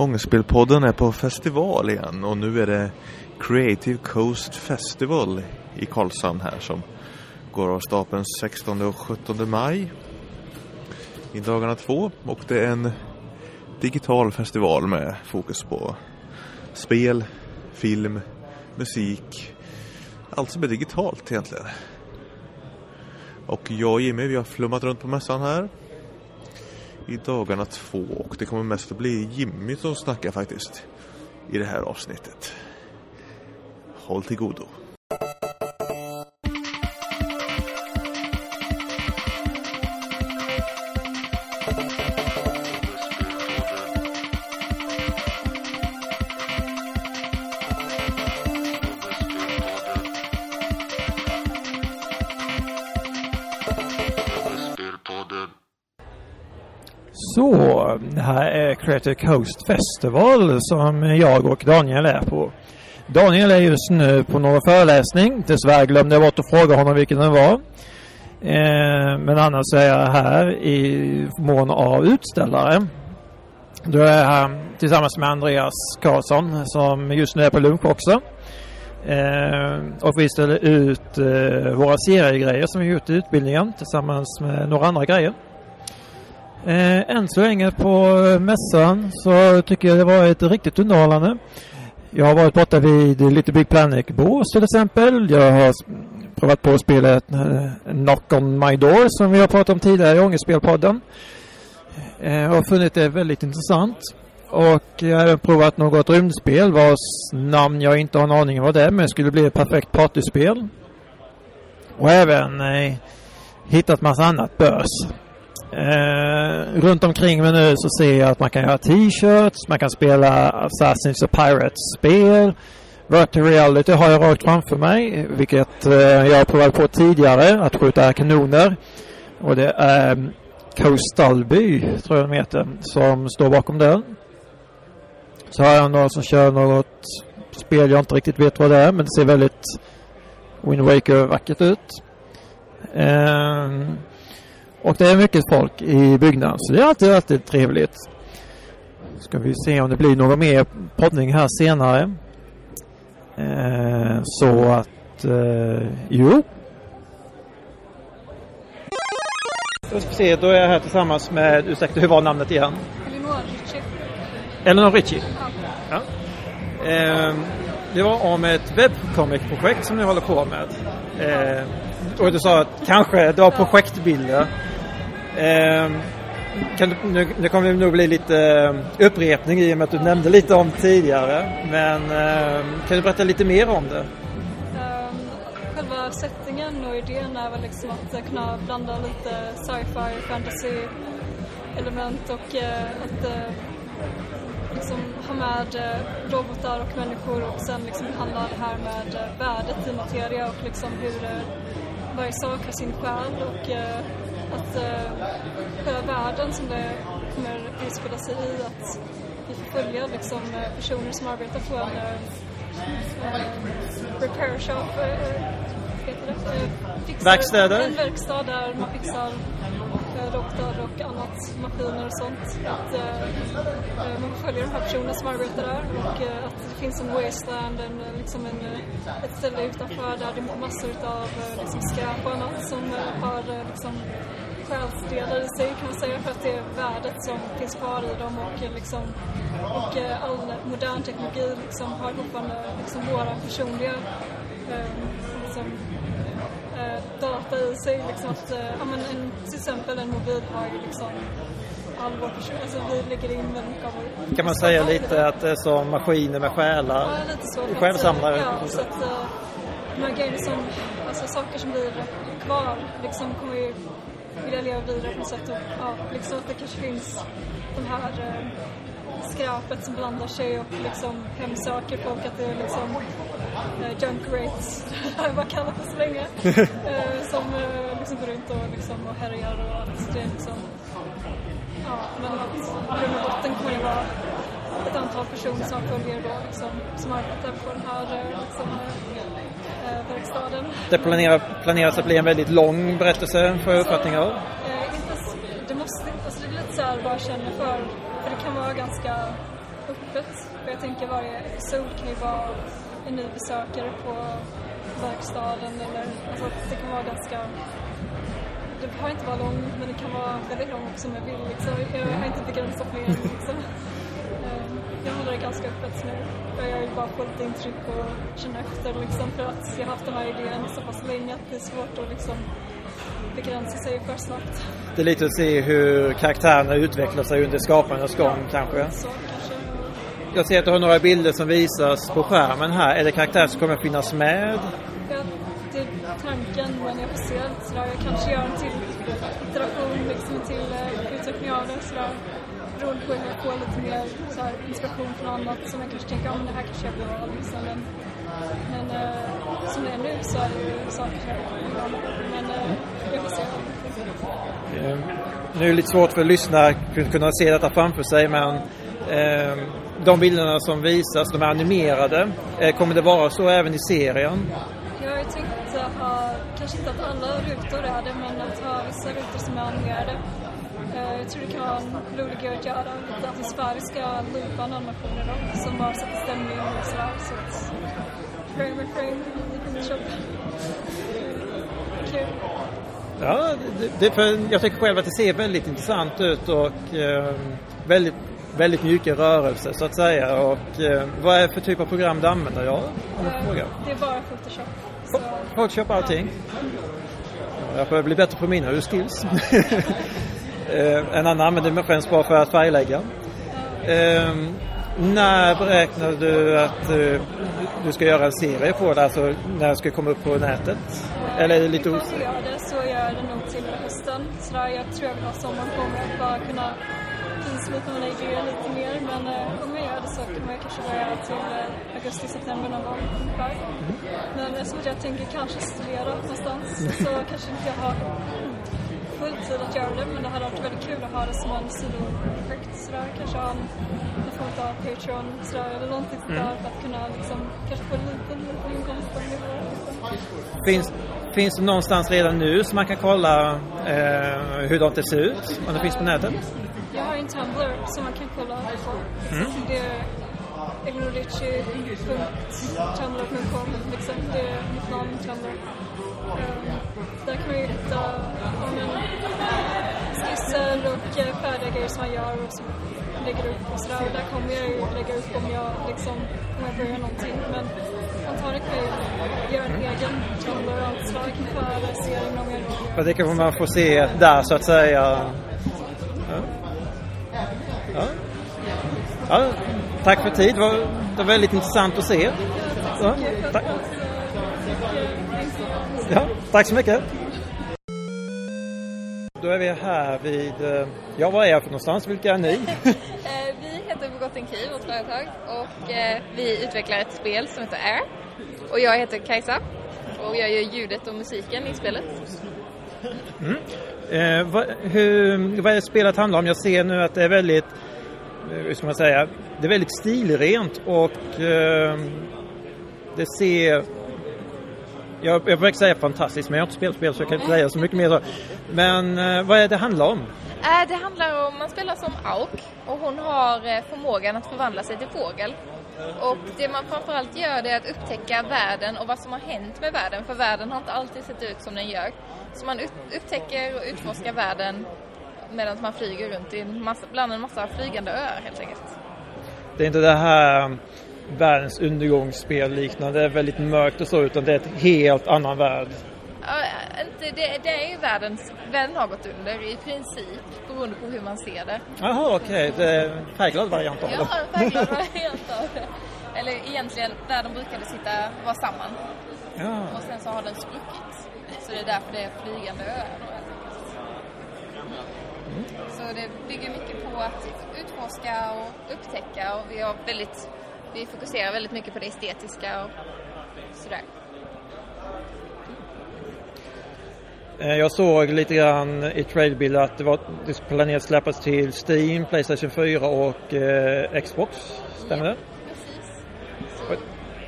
Ångestspelpodden är på festival igen och nu är det Creative Coast Festival i Karlshamn här som går av stapeln 16 och 17 maj i dagarna två och det är en digital festival med fokus på spel, film, musik, allt som är digitalt egentligen. Och jag och Jimmy vi har flummat runt på mässan här i dagarna två och det kommer mest att bli Jimmy som snackar faktiskt i det här avsnittet. Håll till godo. Här är Creative Coast Festival som jag och Daniel är på. Daniel är just nu på någon föreläsning. Dessvärre glömde jag bort att fråga honom vilken den var. Eh, men annars är jag här i mån av utställare. Då är jag här tillsammans med Andreas Karlsson som just nu är på lunch också. Eh, och vi ställer ut eh, våra seriegrejer som vi gjort i utbildningen tillsammans med några andra grejer. Eh, än så länge på eh, mässan så tycker jag det varit riktigt underhållande. Jag har varit borta vid Little Big Planet Bås till exempel. Jag har provat på spelet eh, Knock on My Door som vi har pratat om tidigare i Ångestspelpodden. Eh, och har funnit det väldigt intressant. Och jag har även provat något rymdspel vars namn jag inte har en aning om vad det är men det skulle bli ett perfekt partyspel. Och även eh, hittat massa annat bös. Eh, runt omkring mig nu så ser jag att man kan göra t-shirts, man kan spela Assassins och Pirates-spel. Virtual reality har jag rakt framför mig, vilket eh, jag har provat på tidigare, att skjuta kanoner. Och det är mm, Coastalby, tror jag de heter, som står bakom den. Så har jag några som kör något spel jag inte riktigt vet vad det är, men det ser väldigt Wind Waker-vackert ut. Eh, och det är mycket folk i byggnaden så det är alltid, alltid trevligt. Ska vi se om det blir någon mer poddning här senare. Eh, så att, eh, jo. Då ska vi se, då är jag här tillsammans med, ursäkta hur var namnet igen? Elinor Ritchie. Eleanor Ritchie. Ja. Ja. Eh, det var om ett webcomic-projekt som ni håller på med. Eh, och du sa att kanske du har projektbilder. Eh, kan du, nu, nu kommer det nog bli lite eh, upprepning i och med att du nämnde lite om tidigare. Men eh, kan du berätta lite mer om det? Ehm, själva settingen och idén är väl liksom att eh, kunna blanda lite sci-fi, fantasy element och eh, att liksom ha med robotar och människor och sen liksom handla det här med värdet i materia och liksom hur varje sak har sin själ och att uh, själva världen som det kommer utspela sig i att vi får följa liksom uh, personer som arbetar på en uh, repair shop? Uh, fixar, Verkstäder? En verkstad där man fixar robotar och annat, maskiner och sånt. Att uh, man följa de här personerna som arbetar där och uh, att det finns en wasteland, en, liksom en, ett ställe utanför där det är massor av liksom skräp och annat som har liksom själsdelar i sig kan säga för att det är värdet som finns kvar i dem och eh, liksom och eh, all modern teknologi liksom har fortfarande liksom våra personliga eh, liksom, eh, data i sig liksom att, eh, ja men en, till exempel en mobil har ju liksom all vår person, alltså vi lägger in väldigt mycket av vår Kan man säga lite att det är som maskiner med själar? Ja, lite så. Självsamlare? Ja, så att uh, de här grejerna som, alltså saker som blir kvar liksom kommer ju vilja leva vidare på något sätt. Och ja, liksom att det kanske finns de här uh, skräpet som blandar sig och liksom hemsöker folk att det är liksom uh, junk rates, det jag bara kallat det så länge, uh, som uh, liksom går runt och liksom och härjar och att det är liksom. Ja, men att i grund och botten kommer det vara ett antal personer som följer då liksom, som arbetar på den här eh, liksom, verkstaden. Det planerar, planeras att bli en väldigt lång berättelse för uppfattning av. Eh, det måste inte, alltså det är lite så här vad jag känner för, för det kan vara ganska öppet. För jag tänker varje episod kan ju vara en ny besökare på verkstaden eller alltså det kan vara ganska det behöver inte vara lång men det kan vara väldigt lång också om jag vill liksom. Jag har inte begränsat mig liksom. Jag håller det ganska öppet nu. Jag vill bara få lite intryck och känna efter liksom för att jag har haft den här idén så pass länge att det är svårt att liksom begränsa sig för snabbt. Det är lite att se hur karaktärerna utvecklar sig under skapandets gång ja, kanske. Så kanske. Jag ser att du har några bilder som visas på skärmen här. Är det karaktärer som kommer att finnas med? Ja, det är tanken men jag får se sådär. Jag kanske gör en till iteration, liksom en till uh, utveckling av det sådär. Beroende på hur jag får lite mer såhär, inspiration från annat som jag kanske tänker, men det här kanske jag vill ha liksom. Men, men uh, som det är nu så är det ju saker jag vill ha. Men uh, jag får se. Eh, Nu är det lite svårt för lyssnare att kunna se detta framför sig men eh, de bilderna som visas, de är animerade. Eh, kommer det vara så även i serien? Jag har ju tänkt att ha, kanske inte att alla rutor är det, men att ha vissa rutor som är animerade. Eh, Jag tror det kan vara en rolig grej att göra. Lite atmosfäriska loopande animationer då, som bara sätter stämning och sådär. Så att frame by frame i Photoshop. Kul. Ja, det, det, för jag tycker själv att det ser väldigt intressant ut och eh, väldigt, väldigt mjuka rörelser så att säga. Och eh, vad är det för typ av program du använder? Ja, om jag får fråga. Det är bara Photoshop. Så, Photoshop allting? Jag får bli bättre på mina skills. Eh, en annan använder mig främst bara för att färglägga. Eh, när beräknar du att eh, du ska göra en serie på det? Alltså när det ska komma upp på nätet? Eller är det lite osäkert? jag gör det så gör jag det nog till hösten. Så där, jag tror jag vill ha sommaren på mig att bara kunna finslipa mina idéer lite mer. Men eh, om jag gör det så kommer jag kanske börja till eh, augusti, september någon gång ungefär. Men eftersom att jag tänker kanske studera någonstans så kanske inte jag har full tid att göra det. Men det hade varit väldigt kul att ha det som en sidoprojekt sådär. Kanske ha en, en form av Patreon sådär eller någonting sånt där för att kunna liksom kanske få en liten, liten inkomst av det. Liksom. Finns, finns det någonstans redan nu så man kan kolla eh, hur det ser ut? Om det finns på nätet? Jag har en Tumblr som man kan kolla på. Det är elinorici.tumblr.com liksom. Det är mitt namn, Tumblr. Där kan man ju hitta ja, skisser och eh, färdiga grejer som man gör och som lägger upp och sådär. Och där kommer jag ju lägga upp om jag liksom, om jag börjar någonting. Men antagligen kan jag göra en egen Tumblr-anslag för serien om jag För det kanske man får se där så att säga. Ja. Ja. Ja, tack för tid. Det var, det var väldigt intressant att se. Ja, tack. Ja, tack så mycket. Då är vi här vid, eh, ja vad är jag för någonstans? Vilka är ni? Eh, Vi heter Forgotten Key, vårt företag, och eh, vi utvecklar ett spel som heter Air. Och jag heter Kajsa och jag gör ljudet och musiken i spelet. Eh, vad, hur, vad är spelet handlar om? Jag ser nu att det är väldigt, hur ska man säga, det är väldigt stilrent och eh, det ser jag, jag försöker säga fantastiskt men jag har inte spelat spel så jag kan inte säga så mycket mer. Så. Men eh, vad är det handlar om? Eh, Det handlar om, man spelar som Auk och hon har eh, förmågan att förvandla sig till fågel. Och det man framförallt gör det är att upptäcka världen och vad som har hänt med världen, för världen har inte alltid sett ut som den gör. Så man upptäcker och utforskar världen medan man flyger runt i en massa, bland en massa flygande öar helt enkelt. Det är inte det här världens undergångsspel liknande, det är väldigt mörkt och så utan det är ett helt annan värld. Ja, inte, det, det är ju världens, världen har gått under i princip beroende på hur man ser det. Jaha okej, det är en färgglad variant av Ja, det. verkligen variant av det. Eller egentligen, världen brukade sitta, vara samman Ja. och sen så har den spruckit. Så det är därför det är flygande öar enkelt. Så det bygger mycket på att utforska och upptäcka och vi har väldigt, vi fokuserar väldigt mycket på det estetiska och sådär. Eh, Jag såg lite grann i tradebild att det var det planerat släppas till Steam, Playstation 4 och eh, Xbox. Stämmer det? Precis. Så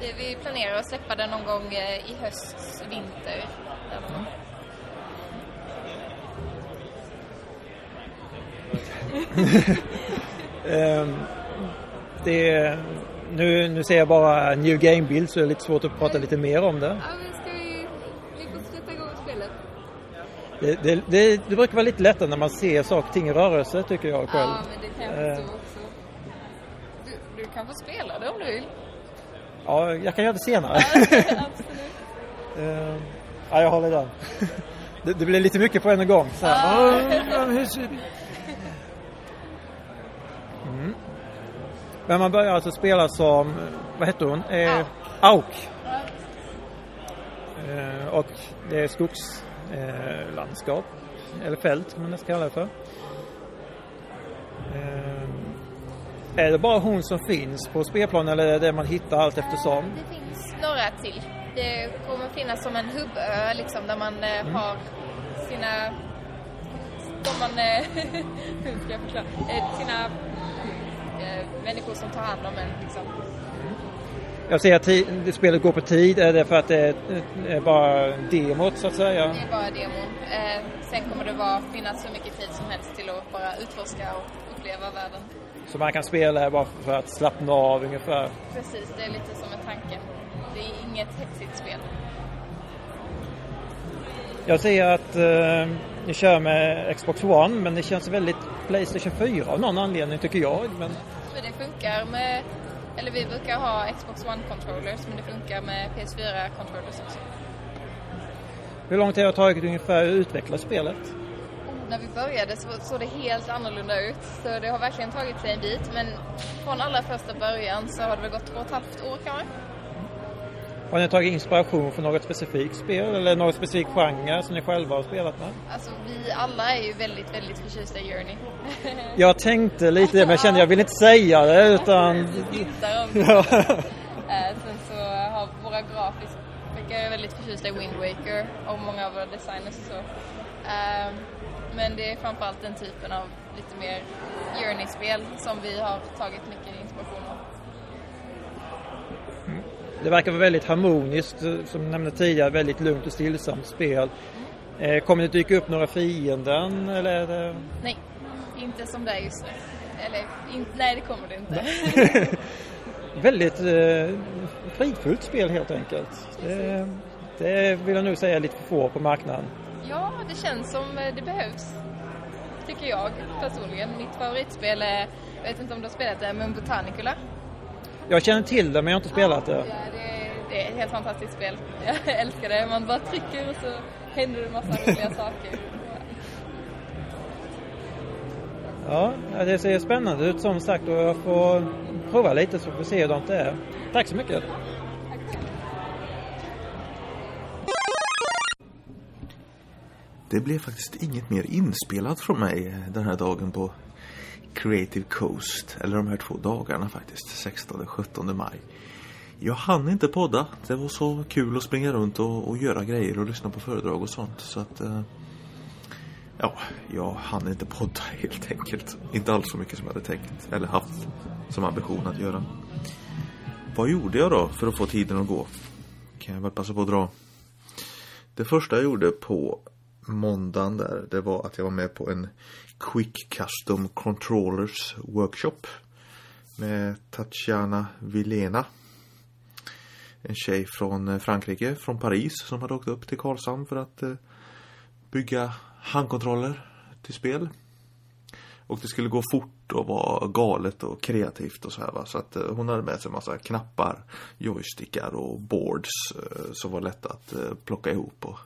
det, vi planerar att släppa den någon gång eh, i höst, vinter. gång. Ehm, det är, nu, nu ser jag bara New Game-bild så det är lite svårt att prata lite mer om det. Ja, men ska vi... Sätta igång spelet. Det, det, det, det brukar vara lite lättare när man ser saker ting i rörelse tycker jag själv. Ja, men det kan jag förstå också. Du, du kan få spela det om du vill. Ja, jag kan göra det senare. Absolut. Eh, ja, jag håller den. Det, det blir lite mycket på en gång. Så här. Ja. "Åh, hur ser det-" Mm. Men man börjar alltså spela som, vad hette hon? Eh, Auk. Eh, och det är skogslandskap. Eh, eller fält kan man nästan kalla det för. Eh, är det bara hon som finns på spelplanen eller är det det man hittar allt eftersom? Det finns några till. Det kommer finnas som en hubbö liksom där man eh, har sina... Som man... Eh, hur ska jag förklara? Eh, sina människor som tar hand om en liksom. Jag ser att spelet går på tid. Är det för att det är, bara demot så att säga? Det är bara demon. Eh, sen kommer det vara, finnas hur mycket tid som helst till att bara utforska och uppleva världen. Så man kan spela bara för att slappna av ungefär. Precis, det är lite som en tanke. Det är inget hetsigt spel. Jag ser att ni kör med Xbox One men det känns väldigt Playstation 4 av någon anledning tycker jag. Men det funkar med, eller vi brukar ha Xbox One controllers men det funkar med PS4 controllers också. hur lång tid har det tagit ungefär att utveckla spelet? När vi började så såg det helt annorlunda ut så det har verkligen tagit sig en bit men från allra första början så har det väl gått två och ett halvt år kanske. Har ni tagit inspiration från något specifikt spel eller någon specifik genre som ni själva har spelat med? Alltså vi alla är ju väldigt, väldigt förtjusta i Journey. Jag tänkte lite det men jag kände jag vill inte säga det utan... Ja. Eh, Sen så har våra grafiska är väldigt förtjusta i Wind Waker och många av våra designers och så. Eh, Men det är framförallt den typen av lite mer Journey-spel som vi har tagit mycket inspiration av. Det verkar vara väldigt harmoniskt, eh, som jag nämnde tidigare, väldigt lugnt och stillsamt spel. Eh, Kommer det dyka upp några fienden eller det... Nej, inte som det är just nu. Eller, in, nej det kommer det inte. väldigt eh, fridfullt spel helt enkelt. Det, det vill jag nog säga är lite för få på marknaden. ja, det känns som eh, det behövs. Tycker jag personligen. Mitt favoritspel är, jag vet inte om du har spelat det, men Botanicula. Jag känner till det men jag har inte spelat det. Ja, det, det är ett helt fantastiskt spel. Jag älskar det. Man bara trycker och så händer det massa roliga saker. Ja, det ser spännande ut som sagt och jag får prova lite så får vi se hur det är. Tack så mycket! Det blev faktiskt inget mer inspelat från mig den här dagen på Creative Coast. Eller de här två dagarna faktiskt. 16 och 17 maj. Jag hann inte podda. Det var så kul att springa runt och, och göra grejer och lyssna på föredrag och sånt. Så att... Eh, ja, jag hann inte podda helt enkelt. Inte alls så mycket som jag hade tänkt. Eller haft som ambition att göra. Vad gjorde jag då för att få tiden att gå? Kan jag väl passa på att dra. Det första jag gjorde på måndagen där, det var att jag var med på en Quick Custom Controllers Workshop. Med Tatjana Vilena. En tjej från eh, Frankrike, från Paris, som hade åkt upp till Karlshamn för att eh, bygga handkontroller till spel. Och det skulle gå fort och vara galet och kreativt och så här va. Så att eh, hon hade med sig en massa knappar, joystickar och boards eh, som var lätta att eh, plocka ihop och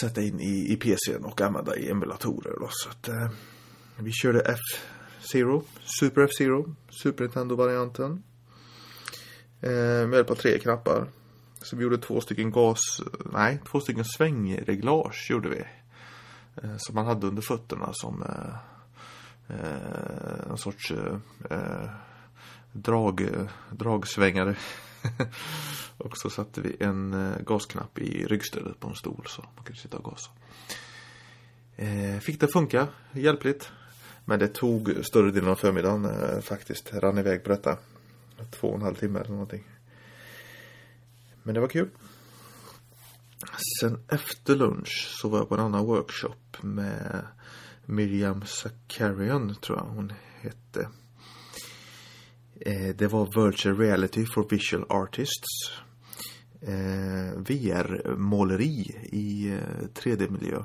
sätta in i, i PCn och använda i emulatorer då. Så att eh, vi körde F-Zero, Super F-Zero, Super Nintendo-varianten. Eh, med hjälp av tre knappar. Så vi gjorde två stycken gas, nej, två stycken svängreglage gjorde vi. Eh, som man hade under fötterna som eh, eh, en sorts eh, eh, drag, dragsvängare. och så satte vi en eh, gasknapp i ryggstödet på en stol så man kunde sitta och gasa. Eh, fick det funka hjälpligt. Men det tog större delen av förmiddagen eh, faktiskt. Rann iväg på detta. Två och en halv timme eller någonting. Men det var kul. Sen efter lunch så var jag på en annan workshop med Miriam Zakarian tror jag hon hette. Eh, det var Virtual Reality for Visual Artists. Eh, VR-måleri i eh, 3D-miljö.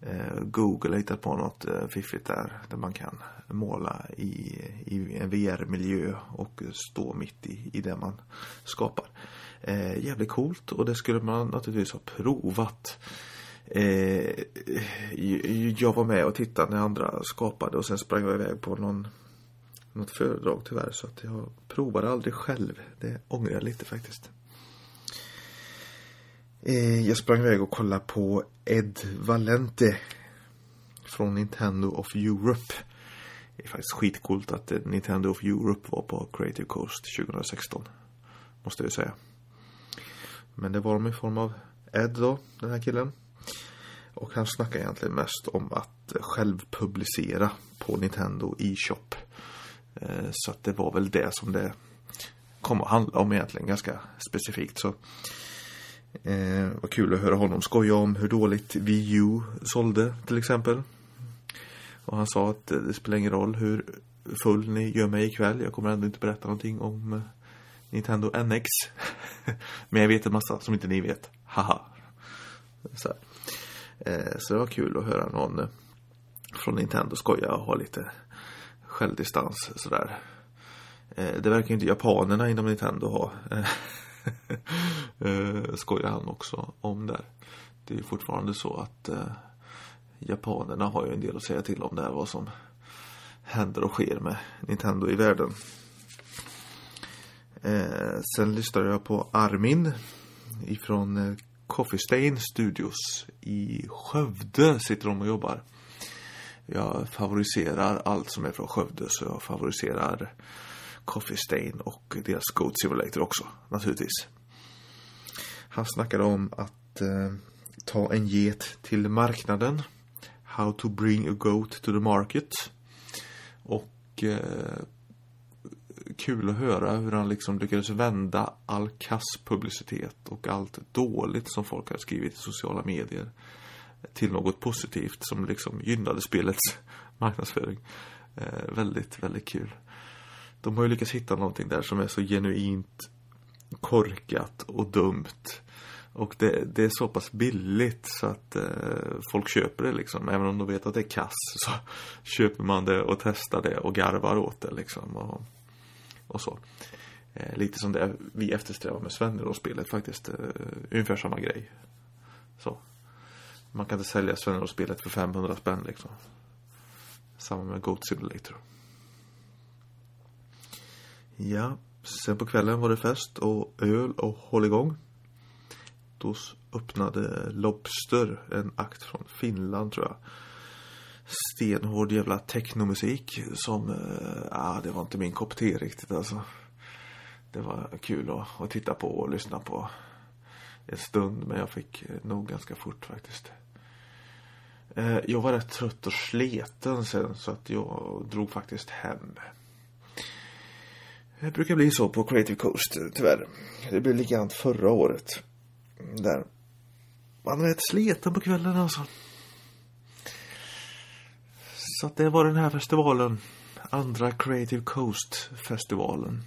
Eh, Google har hittat på något eh, fiffigt där, där man kan måla i, i en VR-miljö och stå mitt i, i det man skapar. Eh, jävligt coolt och det skulle man naturligtvis ha provat. Eh, jag var med och tittade när andra skapade och sen sprang jag iväg på någon, något föredrag tyvärr så att jag provade aldrig själv. Det ångrar jag lite faktiskt. Eh, jag sprang iväg och kollade på Ed Valente från Nintendo of Europe. Det är faktiskt skitcoolt att eh, Nintendo of Europe var på Creative Coast 2016. Måste jag säga. Men det var de i form av Ed då, den här killen. Och han snackar egentligen mest om att självpublicera på Nintendo e-shop. Eh, så att det var väl det som det kom att handla om egentligen ganska specifikt. Så eh, Vad kul att höra honom skoja om hur dåligt Wii U sålde till exempel. Och han sa att eh, det spelar ingen roll hur full ni gör mig ikväll. Jag kommer ändå inte berätta någonting om eh, Nintendo NX. Men jag vet en massa som inte ni vet. Haha. Så, eh, så det var kul att höra någon från Nintendo skoja och ha lite självdistans sådär. Eh, det verkar inte japanerna inom Nintendo ha. eh, skojar han också om där. Det är fortfarande så att eh, japanerna har ju en del att säga till om där vad som händer och sker med Nintendo i världen. Eh, sen lyssnade jag på Armin ifrån eh, Coffee Stain Studios i Skövde sitter de och jobbar. Jag favoriserar allt som är från Skövde så jag favoriserar Coffee Stain och deras Goat Simulator också naturligtvis. Han snackade om att eh, ta en get till marknaden. How to bring a goat to the market. Och eh, kul att höra hur han liksom lyckades vända all kass publicitet och allt dåligt som folk har skrivit i sociala medier till något positivt som liksom gynnade spelets marknadsföring. Eh, väldigt, väldigt kul. De har ju lyckats hitta någonting där som är så genuint korkat och dumt. Och det, det är så pass billigt så att eh, folk köper det liksom. Även om de vet att det är kass så köper man det och testar det och garvar åt det liksom. Och, och så. Eh, lite som det vi eftersträvar med Svennerås-spelet faktiskt. Eh, ungefär samma grej. Så. Man kan inte sälja Svennerås-spelet för 500 spänn liksom. Samma med Goat Simulator. Ja, sen på kvällen var det fest och öl och hålligång. Då öppnade Lobster, en akt från Finland tror jag stenhård jävla technomusik som, äh, ah, det var inte min kopp te riktigt alltså. Det var kul att, att titta på och lyssna på en stund men jag fick nog ganska fort faktiskt. Eh, jag var rätt trött och sliten sen så att jag drog faktiskt hem. Det brukar bli så på Creative Coast tyvärr. Det blev likadant förra året. Där. Man är rätt sliten på kvällen alltså. Så att det var den här festivalen. Andra Creative Coast-festivalen.